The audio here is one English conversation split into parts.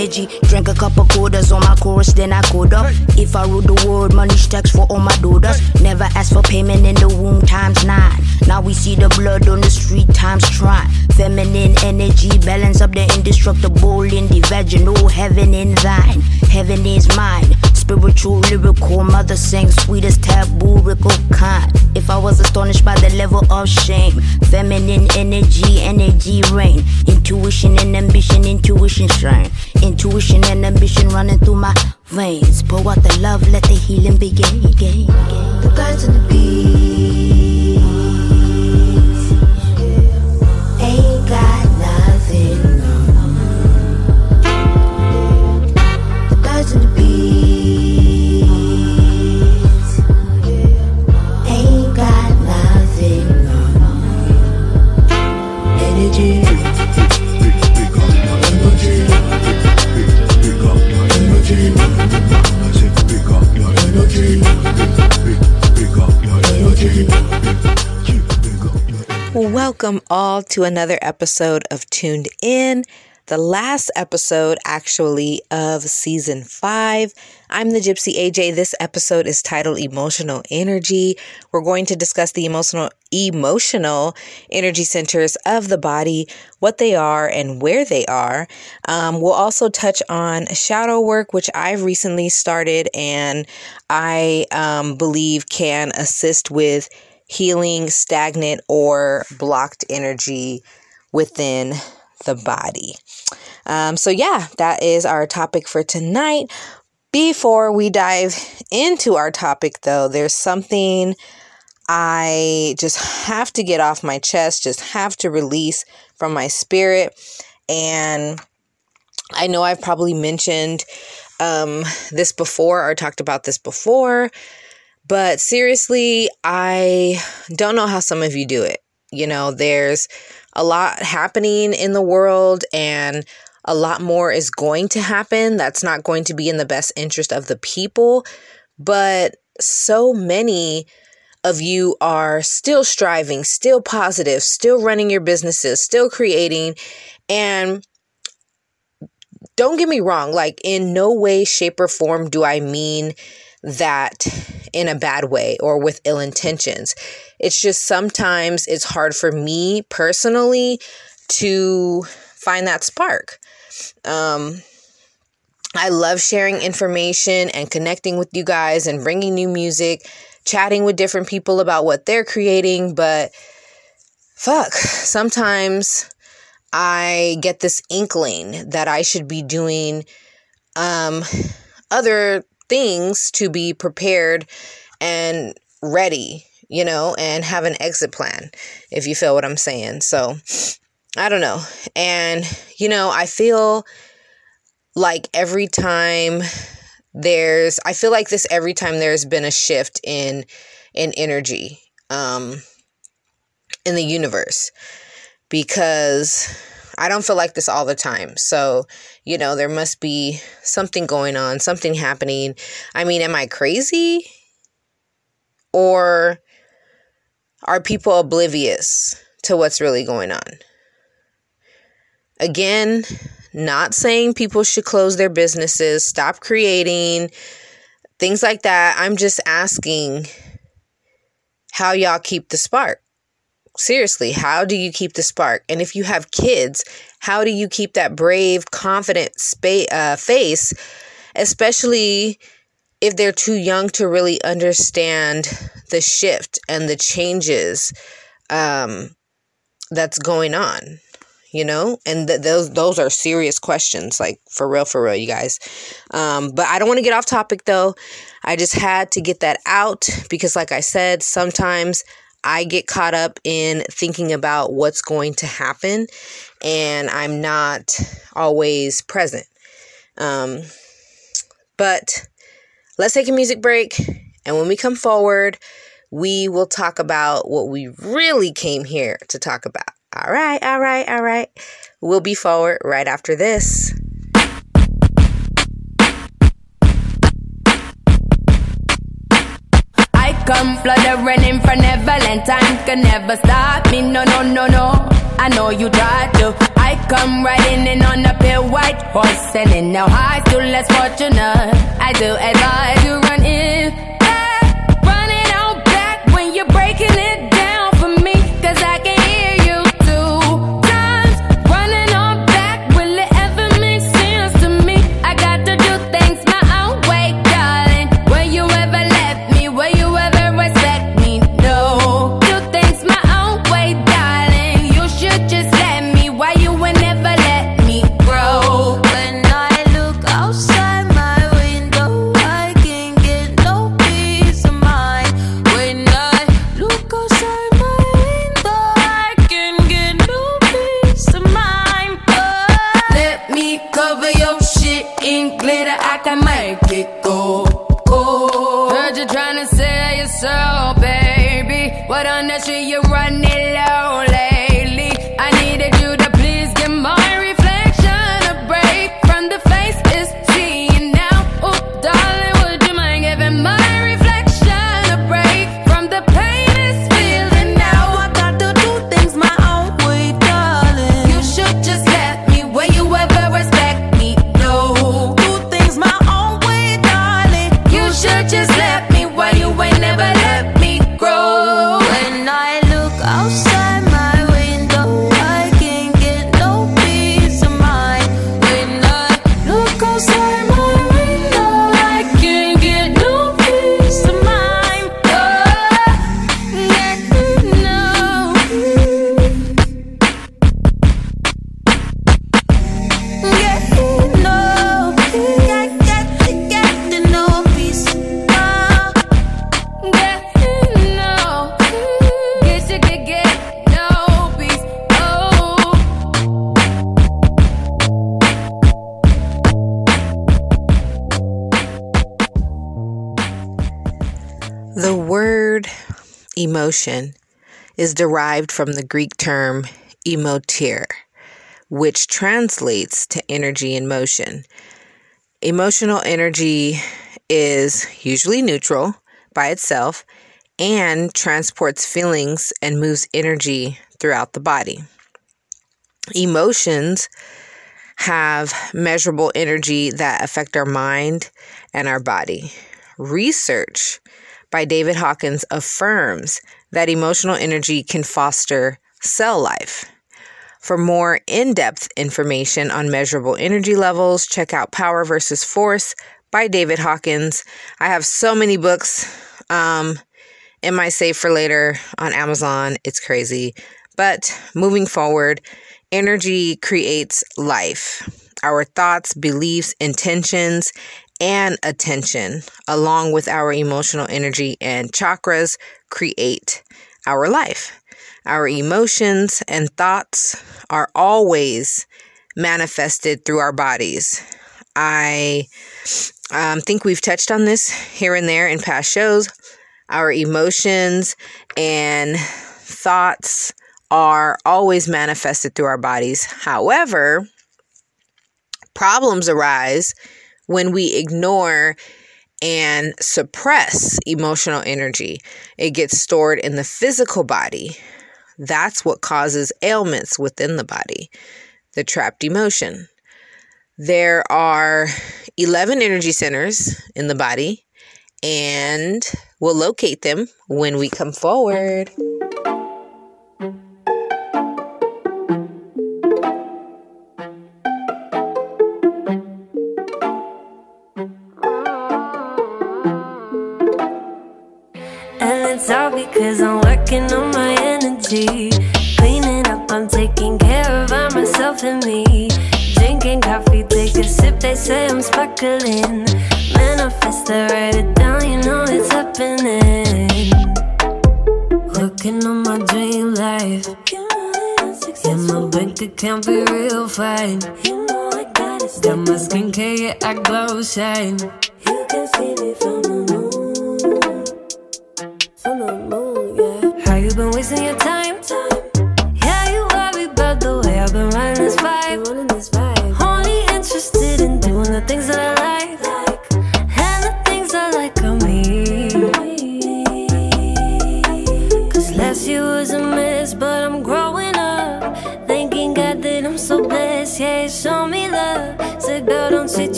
energy, drink a couple quarters on my chorus, then I code up. If I rule the world, money stacks for all my daughters. Never ask for payment in the womb times nine. Now we see the blood on the street times trying. Feminine energy, balance up the indestructible in the vaginal. Heaven in thine, heaven is mine. Spiritual, lyrical, mother sang sweetest taboo, lyrical kind. If I was astonished by the level of shame, feminine energy, energy reign. Intuition and ambition, intuition strain. Intuition and ambition running through my veins. Pour out the love, let the healing begin. The birds and the bees Welcome all to another episode of Tuned In, the last episode actually of season five. I'm the Gypsy AJ. This episode is titled Emotional Energy. We're going to discuss the emotional emotional energy centers of the body, what they are and where they are. Um, we'll also touch on shadow work, which I've recently started and I um, believe can assist with healing stagnant or blocked energy within the body. Um, so, yeah, that is our topic for tonight. Before we dive into our topic, though, there's something I just have to get off my chest, just have to release from my spirit. And I know I've probably mentioned um, this before or talked about this before, but seriously, I don't know how some of you do it. You know, there's a lot happening in the world and a lot more is going to happen that's not going to be in the best interest of the people. But so many of you are still striving, still positive, still running your businesses, still creating. And don't get me wrong, like, in no way, shape, or form do I mean that in a bad way or with ill intentions. It's just sometimes it's hard for me personally to find that spark. Um, I love sharing information and connecting with you guys and bringing new music, chatting with different people about what they're creating, but fuck, sometimes I get this inkling that I should be doing um, other things to be prepared and ready, you know, and have an exit plan, if you feel what I'm saying. So, I don't know. And, you know, I feel like every time there's, I feel like this every time there's been a shift in, in energy, um, in the universe because I don't feel like this all the time. So, you know, there must be something going on, something happening. I mean, am I crazy? Or are people oblivious to what's really going on? Again, not saying people should close their businesses, stop creating, things like that. I'm just asking how y'all keep the spark seriously, how do you keep the spark? And if you have kids, how do you keep that brave, confident spa- uh, face, especially if they're too young to really understand the shift and the changes um, that's going on? You know, and th- those those are serious questions, like for real, for real, you guys. Um, but I don't want to get off topic though. I just had to get that out because, like I said, sometimes I get caught up in thinking about what's going to happen and I'm not always present. Um, but let's take a music break. And when we come forward, we will talk about what we really came here to talk about. All right, all right, all right. We'll be forward right after this. I come fluttering in for Neverland. Time can never stop me. No, no, no, no. I know you try to. I come riding in on a pale white horse, and in no high, still less fortunate. I do advise you emotion is derived from the Greek term emotir, which translates to energy in motion. Emotional energy is usually neutral by itself and transports feelings and moves energy throughout the body. Emotions have measurable energy that affect our mind and our body. Research by David Hawkins affirms that emotional energy can foster cell life. For more in depth information on measurable energy levels, check out Power versus Force by David Hawkins. I have so many books um, in my save for later on Amazon. It's crazy. But moving forward, energy creates life. Our thoughts, beliefs, intentions, and attention, along with our emotional energy and chakras, create our life. Our emotions and thoughts are always manifested through our bodies. I um, think we've touched on this here and there in past shows. Our emotions and thoughts are always manifested through our bodies. However, problems arise when we ignore and suppress emotional energy. It gets stored in the physical body. That's what causes ailments within the body, the trapped emotion. There are 11 energy centers in the body, and we'll locate them when we come forward. Working on my energy. Cleaning up, I'm taking care of I, myself and me. Drinking coffee, take a sip, they say I'm sparkling. Manifest, I write it down, you know it's happening. Working on my dream life. Yeah, my bank account be real fine. You know, I got my skincare, yeah, I glow shine.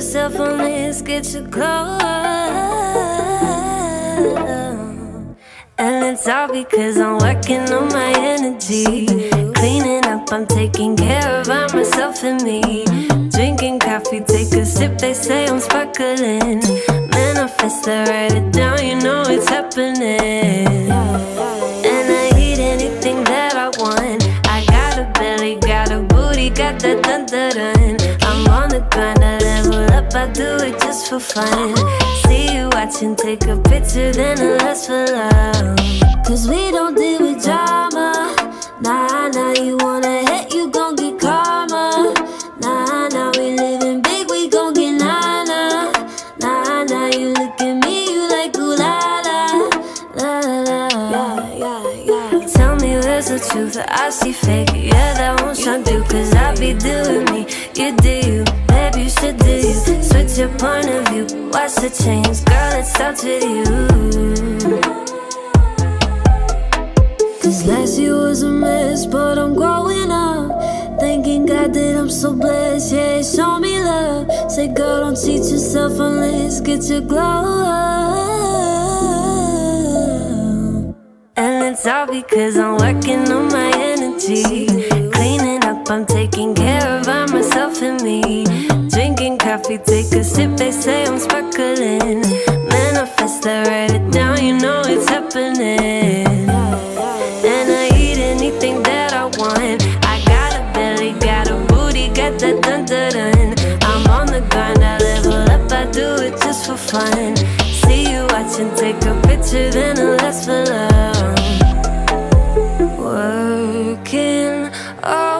Yourself on this, get your glow And it's all because I'm working on my energy. Cleaning up, I'm taking care of myself and me. Drinking coffee, take a sip, they say I'm sparkling. Manifest, I write it down, you know it's happening. And I eat anything that I want. I got a belly, got a booty, got that dun dun dun. I'm on the grind, up, I do it just for fun. See you watching, take a picture, then I last for love. Cause we don't deal with drama. Nah, nah, you wanna hit, you gon' get karma. Nah, nah, we living big, we gon' get nana. Nah, nah, you look at me, you like ooh la la, la la la. Yeah, yeah, yeah. Tell me where's the truth, I see fake. Yeah, that won't shine through, cause I be doing me. You do your point of view, watch the change, girl, it starts with you. Cause last year was a mess, but I'm growing up. Thanking God that I'm so blessed, yeah, show me love. Say, girl, don't cheat yourself unless get your glow up. And it's all because I'm working on my energy. I'm taking care of myself and me. Drinking coffee, take a sip, they say I'm sparkling. Manifest, I write it down, you know it's happening. And I eat anything that I want. I got a belly, got a booty, got that dun dun dun. I'm on the grind, I level up, I do it just for fun. See you watching, take a picture, then I last for love. Working on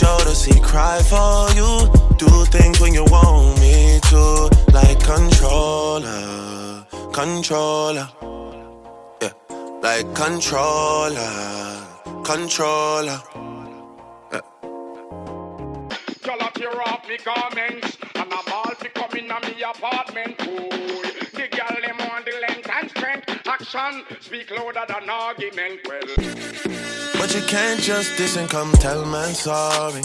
Jodeci cry for you. Do things when you want me to. Like controller, controller. Yeah, like controller, controller. Y'all a tear off me garments And I'm all fi come in me apartment Cool speak louder than argument Well But you can't just diss and come tell man sorry.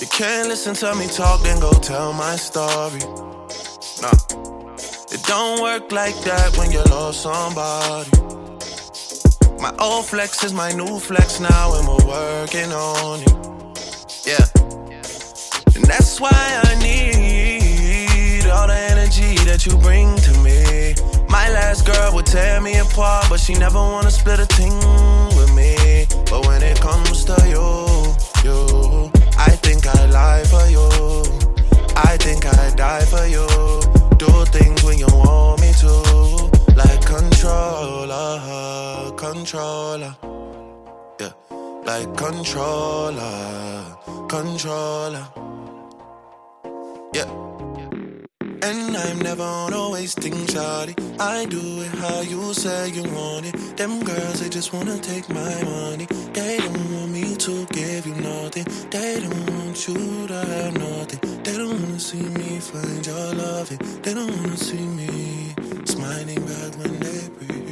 You can't listen to me talk, then go tell my story. Nah, it don't work like that when you lost somebody. My old flex is my new flex now, and we're working on it. Yeah, and that's why I need all the energy that you bring to me. My last girl would tear me apart, but she never wanna split a thing with me. But when it comes to you, you, I think I lie for you. I think I'd die for you. Do things when you want me to. Like controller, controller. Yeah, like controller, controller. Yeah. And I'm never on a wasting shawty. I do it how you say you want it. Them girls, they just wanna take my money. They don't want me to give you nothing. They don't want you to have nothing. They don't wanna see me find your loving. They don't wanna see me smiling back when they breathe.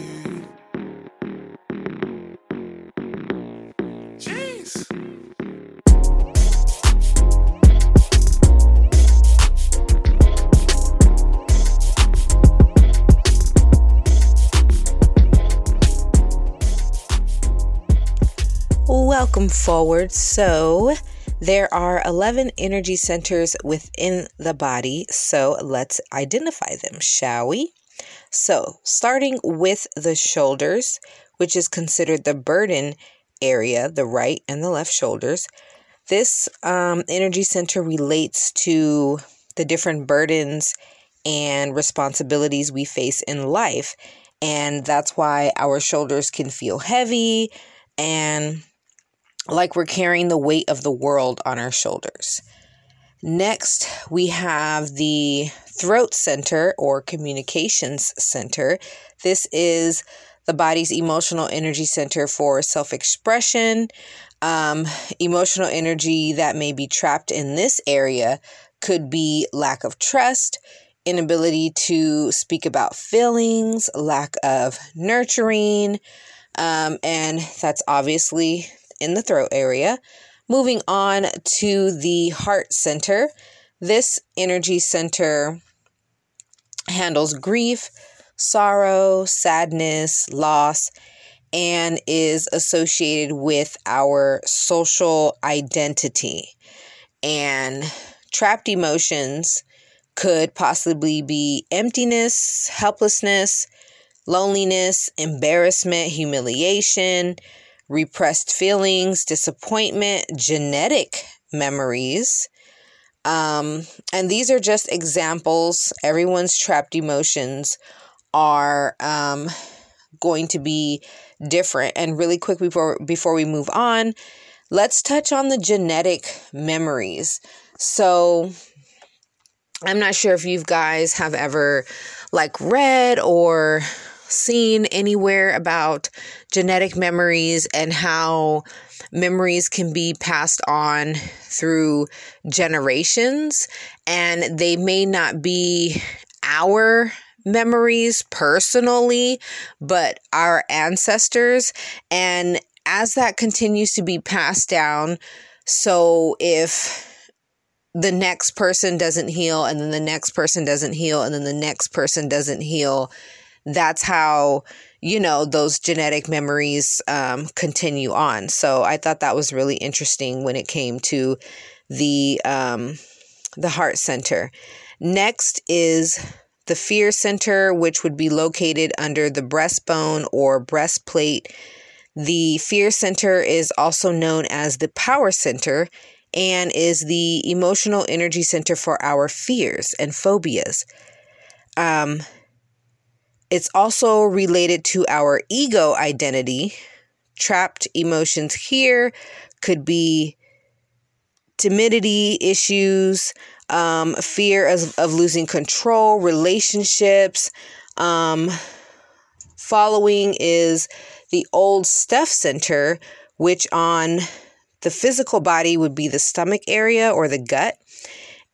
Welcome forward. So, there are 11 energy centers within the body. So, let's identify them, shall we? So, starting with the shoulders, which is considered the burden area, the right and the left shoulders. This um, energy center relates to the different burdens and responsibilities we face in life. And that's why our shoulders can feel heavy and like we're carrying the weight of the world on our shoulders. Next, we have the throat center or communications center. This is the body's emotional energy center for self expression. Um, emotional energy that may be trapped in this area could be lack of trust, inability to speak about feelings, lack of nurturing, um, and that's obviously in the throat area. Moving on to the heart center. This energy center handles grief, sorrow, sadness, loss, and is associated with our social identity. And trapped emotions could possibly be emptiness, helplessness, loneliness, embarrassment, humiliation, repressed feelings, disappointment, genetic memories. Um, and these are just examples. Everyone's trapped emotions are um, going to be different. And really quick before before we move on, let's touch on the genetic memories. So I'm not sure if you guys have ever like read or seen anywhere about genetic memories and how memories can be passed on through generations and they may not be our memories personally, but our ancestors. And as that continues to be passed down, so if the next person doesn't heal, and then the next person doesn't heal, and then the next person doesn't heal, that's how you know those genetic memories um, continue on. So i thought that was really interesting when it came to the um, the heart center. Next is the fear center which would be located under the breastbone or breastplate. The fear center is also known as the power center and is the emotional energy center for our fears and phobias. Um, it's also related to our ego identity. Trapped emotions here could be timidity issues, um, fear of, of losing control, relationships. Um, following is the old Steph Center, which on the physical body would be the stomach area or the gut.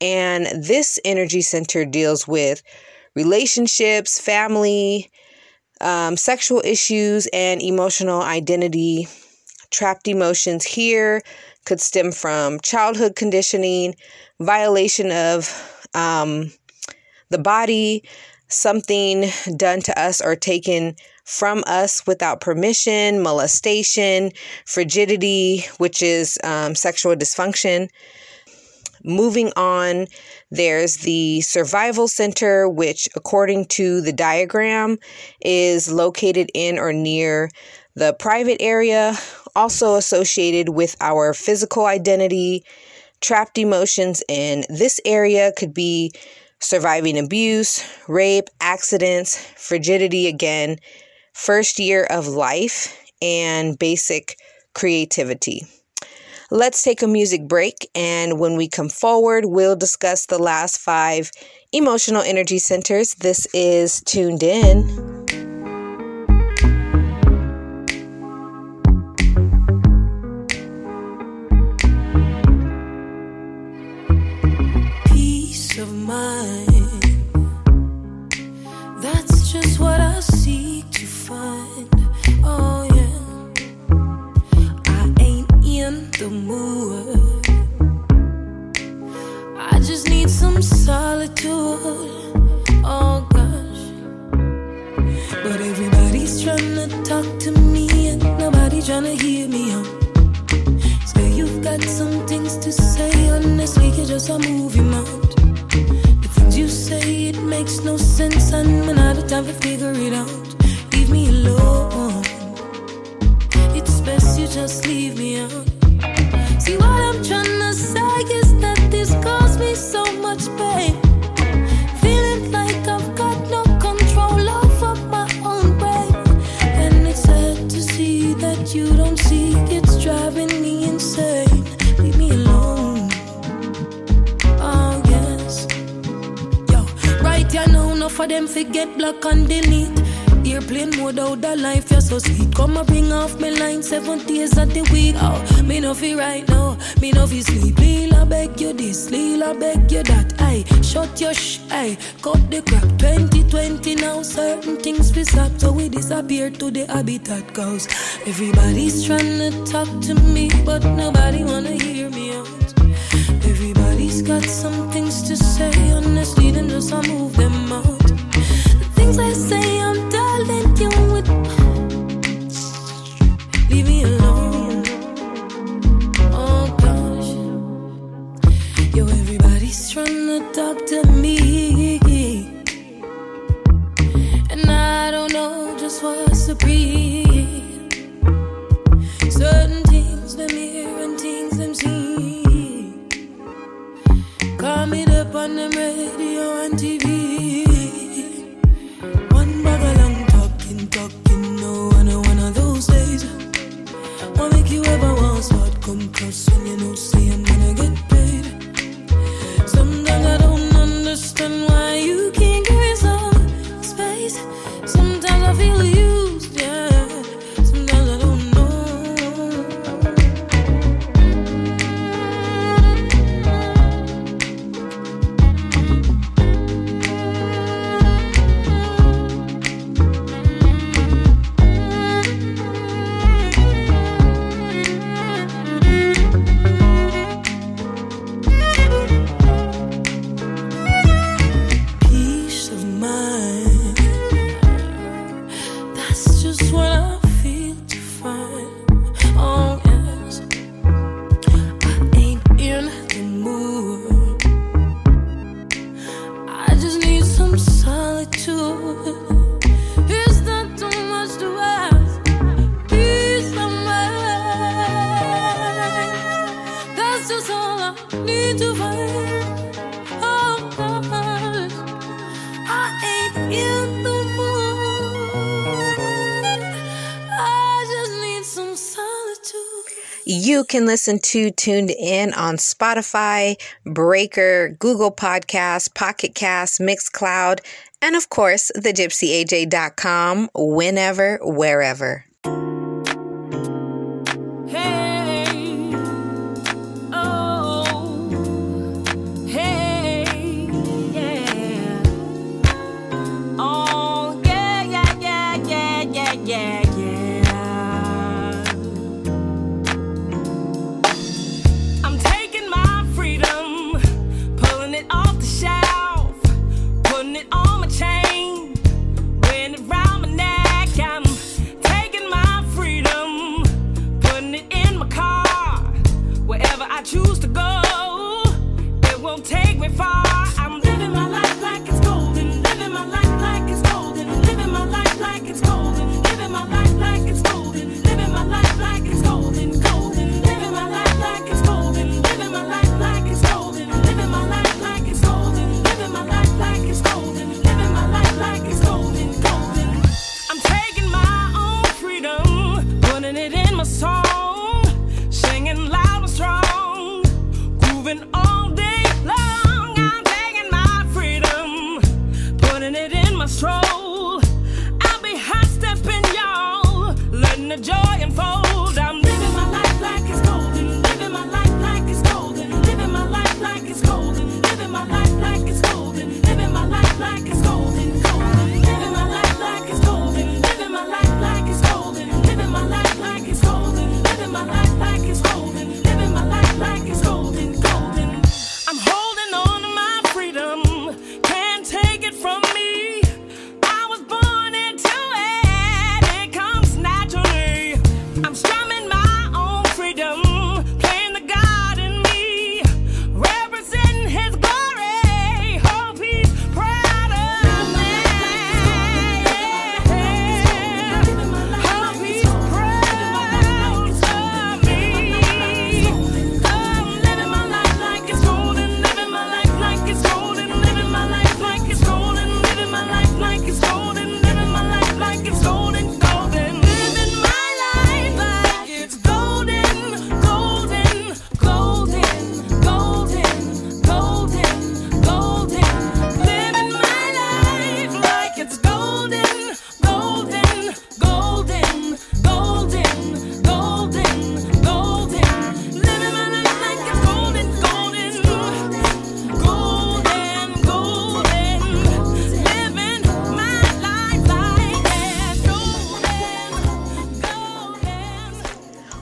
And this energy center deals with relationships, family, um, sexual issues, and emotional identity. Trapped emotions here could stem from childhood conditioning, violation of um, the body, something done to us or taken from us without permission, molestation, frigidity, which is um, sexual dysfunction. Moving on, there's the Survival Center, which, according to the diagram, is located in or near the private area, also associated with our physical identity. Trapped emotions in this area could be surviving abuse, rape, accidents, frigidity again, first year of life, and basic creativity. Let's take a music break, and when we come forward, we'll discuss the last five emotional energy centers. This is Tuned In. Just need some solitude. Oh, gosh. But everybody's trying to talk to me, and nobody trying to hear me out. So you've got some things to say, honestly, you're just a movie mount. The things you say, it makes no sense, and I'm out of time to figure it out. Leave me alone. It's best you just leave me out. See, what I'm trying to say this caused me so much pain. Feeling like I've got no control over my own brain. And it's sad to see that you don't see it's driving me insane. Leave me alone. Oh, them forget block and. Airplane mode out the life, you're so sweet. Come and bring off my line seven days of the week. Oh, me no feel right now, me no feel sleep. Lil, I beg you this, Lil, I beg you that. Aye, shut your sh, aye, cut the crap. 2020 now, certain things we stop, so we disappear to the habitat. Cause everybody's trying to talk to me, but nobody wanna hear me out. Everybody's got some things to say, honestly, then just I move them out. The things I say, I'm talk to me. And I don't know just to breathe. Certain things them hear and things them see. Come it up on them radio and TV. Can listen to Tuned In on Spotify, Breaker, Google Podcasts, Pocket Cast, Mixcloud, and of course, thegypsyaj.com whenever, wherever.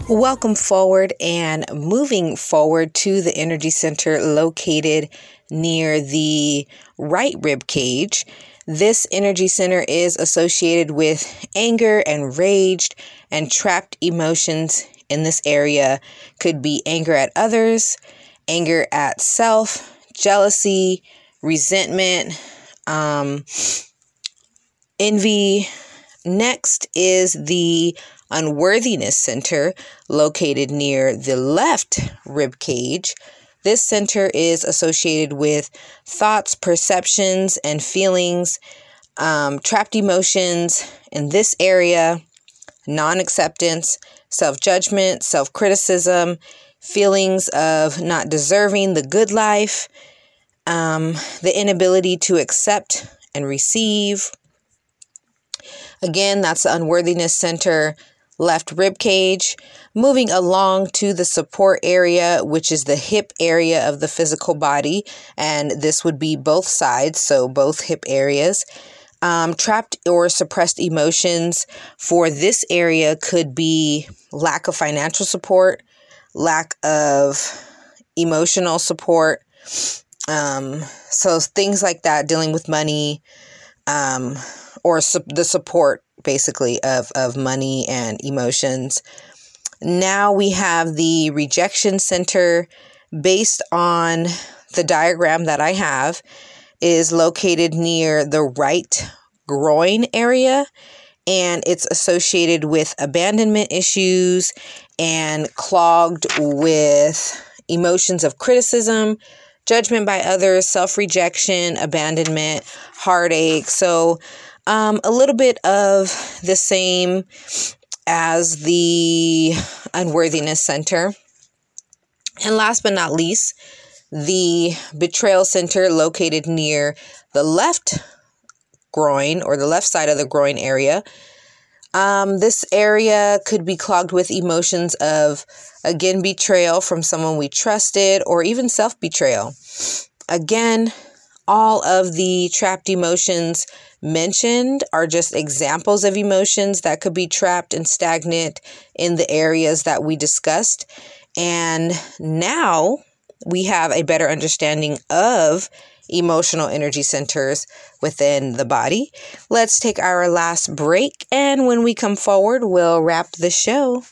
Welcome forward and moving forward to the energy center located near the right rib cage. This energy center is associated with anger and rage and trapped emotions in this area. Could be anger at others, anger at self, jealousy, resentment, um, envy. Next is the unworthiness center located near the left rib cage. This center is associated with thoughts, perceptions, and feelings, um, trapped emotions in this area, non acceptance, self judgment, self criticism, feelings of not deserving the good life, um, the inability to accept and receive. Again, that's the unworthiness center, left rib cage. Moving along to the support area, which is the hip area of the physical body, and this would be both sides, so both hip areas. Um, trapped or suppressed emotions for this area could be lack of financial support, lack of emotional support. Um, so things like that, dealing with money, um, or su- the support basically of, of money and emotions. Now we have the rejection center based on the diagram that I have is located near the right groin area and it's associated with abandonment issues and clogged with emotions of criticism, judgment by others, self rejection, abandonment, heartache. So, um, a little bit of the same as the unworthiness center. And last but not least, the betrayal center located near the left groin or the left side of the groin area. Um, this area could be clogged with emotions of, again, betrayal from someone we trusted or even self betrayal. Again, all of the trapped emotions mentioned are just examples of emotions that could be trapped and stagnant in the areas that we discussed. And now we have a better understanding of emotional energy centers within the body. Let's take our last break, and when we come forward, we'll wrap the show.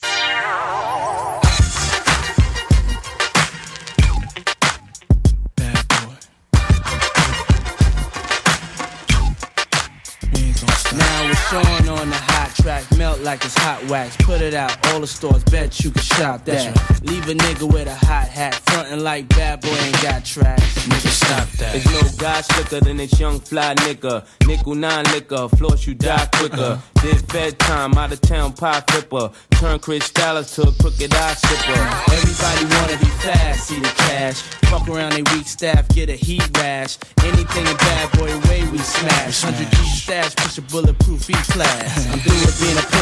Like it's hot wax. Put it out, all the stores, bet you can shop that. That's Leave a nigga with a hot hat, frontin' like bad boy ain't got tracks. Nigga, stop that. There's no guy slicker than this young fly nigga. Nickel nine liquor, floss you die uh-huh. quicker. Did fed time, out of town pie flipper. Turn Cristal to a crooked eye sipper. Uh-huh. Everybody wanna be fast, see the cash. Fuck around they weak staff, get a heat rash. Anything a bad boy way we smash. Hundred G stash, push a bulletproof E class. I'm through with being a player and a baller.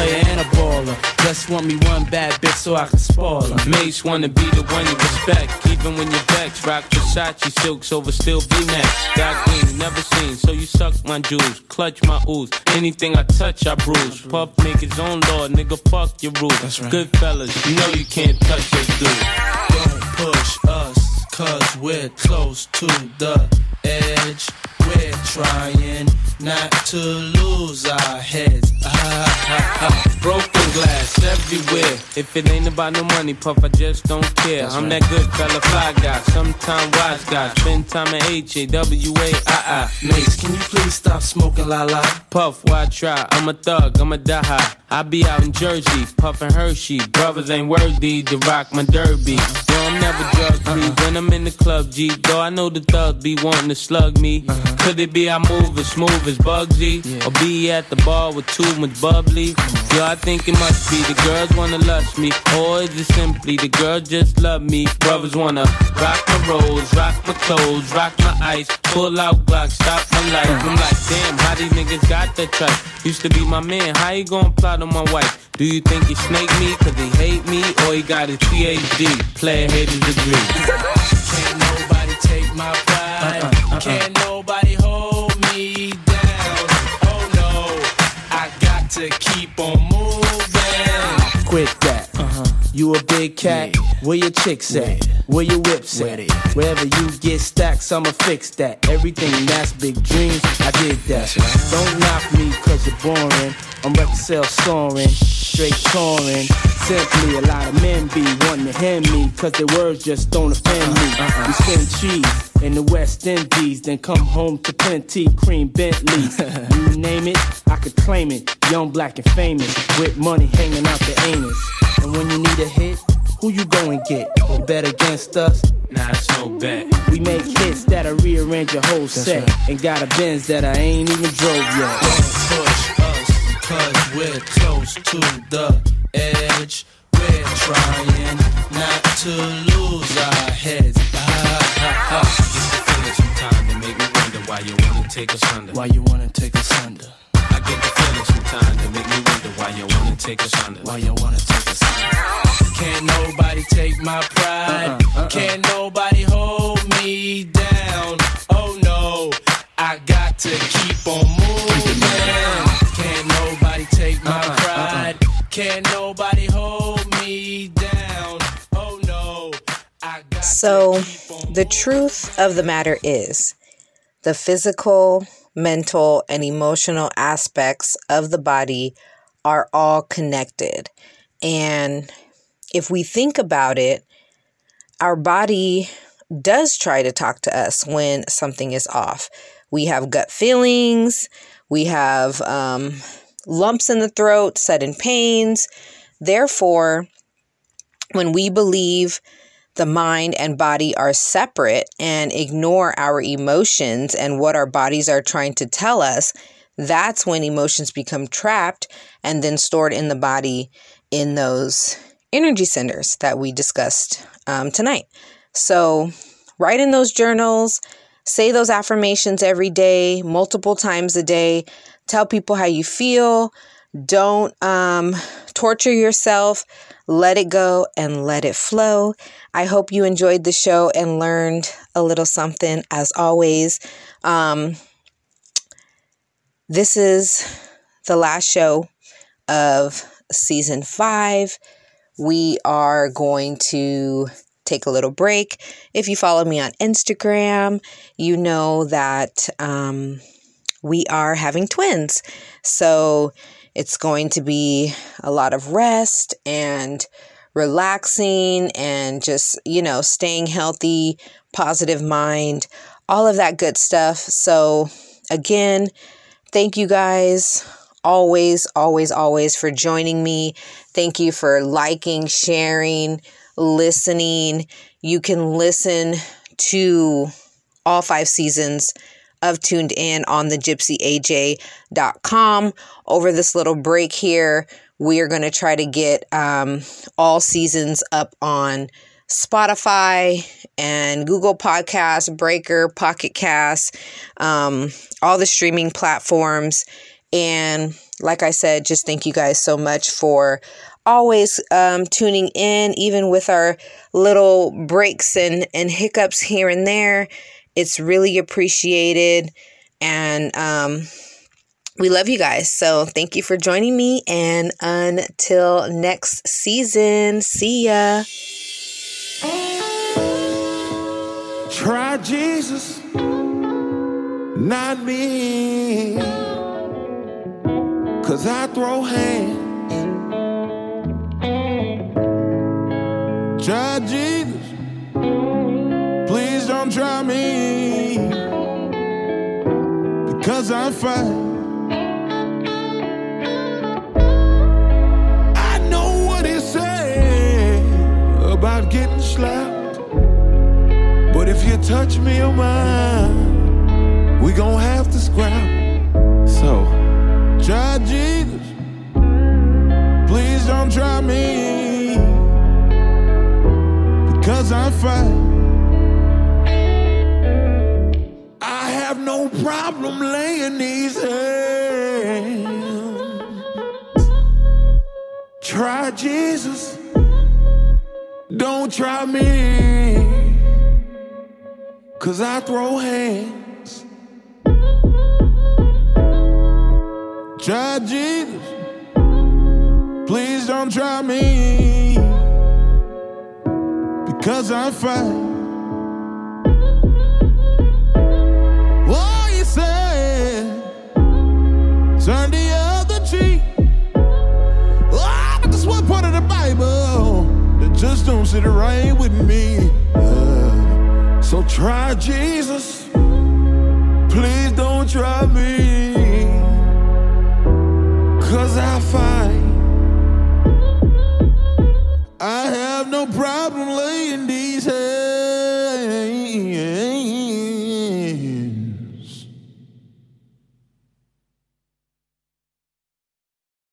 Just want me one bad bitch so I can spoil her. Mase wanna be the one you respect, even when you're vexed. Rock Versace silks over still V-necks. Got green, never seen, so you suck my jewels, clutch my ooze. Anything I touch, I bruise. Puff make his own law, nigga, fuck your rules. That's right. Good fellas, you know you can't touch this dude. Don't push us, cause we're close to the edge. We're trying not to lose our heads. Ah, ah, ah. Broken glass everywhere. If it ain't about no money, puff, I just don't care. I'm that good fella, fly guy, sometime wise guy. Spend time at H A W A I I. Mase, can you please stop smoking la la? Puff, why try? I'm a thug, I'm a die high. I be out in Jersey, puffin' Hershey. Brothers ain't worthy to rock my derby. Yo, I'm never drug free uh-huh. when I'm in the club, G. Though I know the thugs be wanting to slug me. Uh-huh. Could it be I move as smooth as Bugsy? Or be at the bar with too much bubbly? Yo, I think it must be the girls wanna lust me. Or is it simply the girls just love me? Brothers wanna rock my rolls, rock my clothes, rock my ice. Pull out Glock, stop my life. I'm like, damn, how these niggas got that trust? Used to be my man, how you gonna plot on my wife? Do you think he snake me cause he hate me? Or he got his PhD, player haters degree? Can't nobody take my pride. Uh-uh, uh-uh. Can't nobody hold on moving. Quit that. Uh-huh. You a big cat? Where your chicks at? Where your whips at? Wherever you get stacks, I'ma fix that. Everything that's big dreams, I did that. Don't knock me cause you're boring. I'm record sales soaring, straight touring. Simply, a lot of men be wanting to hand me, cause their words just don't offend me. Uh-uh. We spend cheese in the West Indies, then come home to plenty cream Bentleys. you name it, I could claim it. Young, black, and famous, with money hanging out the anus. And when you need a hit, who you go and get? You bet against us? Nah, it's no bet. We make hits that'll rearrange your whole set. And got a Benz that I ain't even drove yet. Don't push us, cause we're close to the edge. We're trying not to lose our heads. It's the feeling sometimes that make me wonder why you wanna take us under. Why you wanna take us under? I get the feeling sometimes that make me wonder why you wanna take us under. Why you wanna take us under? Can't nobody take my pride. Uh-uh, uh-uh. Can't nobody hold me down. Oh no, I got to keep on moving. Can't nobody hold me down. Oh no, I got So, to keep on the truth of the matter is the physical, mental, and emotional aspects of the body are all connected. And if we think about it, our body does try to talk to us when something is off. We have gut feelings, we have um, lumps in the throat, sudden pains. Therefore, when we believe the mind and body are separate and ignore our emotions and what our bodies are trying to tell us, that's when emotions become trapped and then stored in the body in those energy centers that we discussed um, tonight. So, write in those journals, say those affirmations every day, multiple times a day. Tell people how you feel. Don't um, torture yourself. Let it go and let it flow. I hope you enjoyed the show and learned a little something as always. Um, this is the last show of season five. We are going to take a little break. If you follow me on Instagram, you know that um, we are having twins. So it's going to be a lot of rest and relaxing and just, you know, staying healthy, positive mind, all of that good stuff. So, again, thank you guys always, always, always for joining me. Thank you for liking, sharing, listening. You can listen to all five seasons of Tuned In on the gypsyaj.com. Over this little break here, we are going to try to get um, all seasons up on Spotify and Google Podcasts, Breaker, Pocket Cast, um, all the streaming platforms. And like I said, just thank you guys so much for always um, tuning in, even with our little breaks and, and hiccups here and there. It's really appreciated. And um, we love you guys. So thank you for joining me. And until next season, see ya. Try Jesus, not me. Cause I throw hands. Try Jesus, don't try me. Because I fight. I know what he said about getting slapped. But if you touch me oh or mine, we gon' have to scrap. So, try Jesus. Please don't try me. Because I fight. Try Jesus. Don't try me. Cause I throw hands. Try Jesus. Please don't try me. cause I'm fine. Turn the other cheek. Oh, but this one part of the Bible that just don't sit right with me. Uh, so try Jesus. Please don't try me. Cause I find I have no problem laying these hands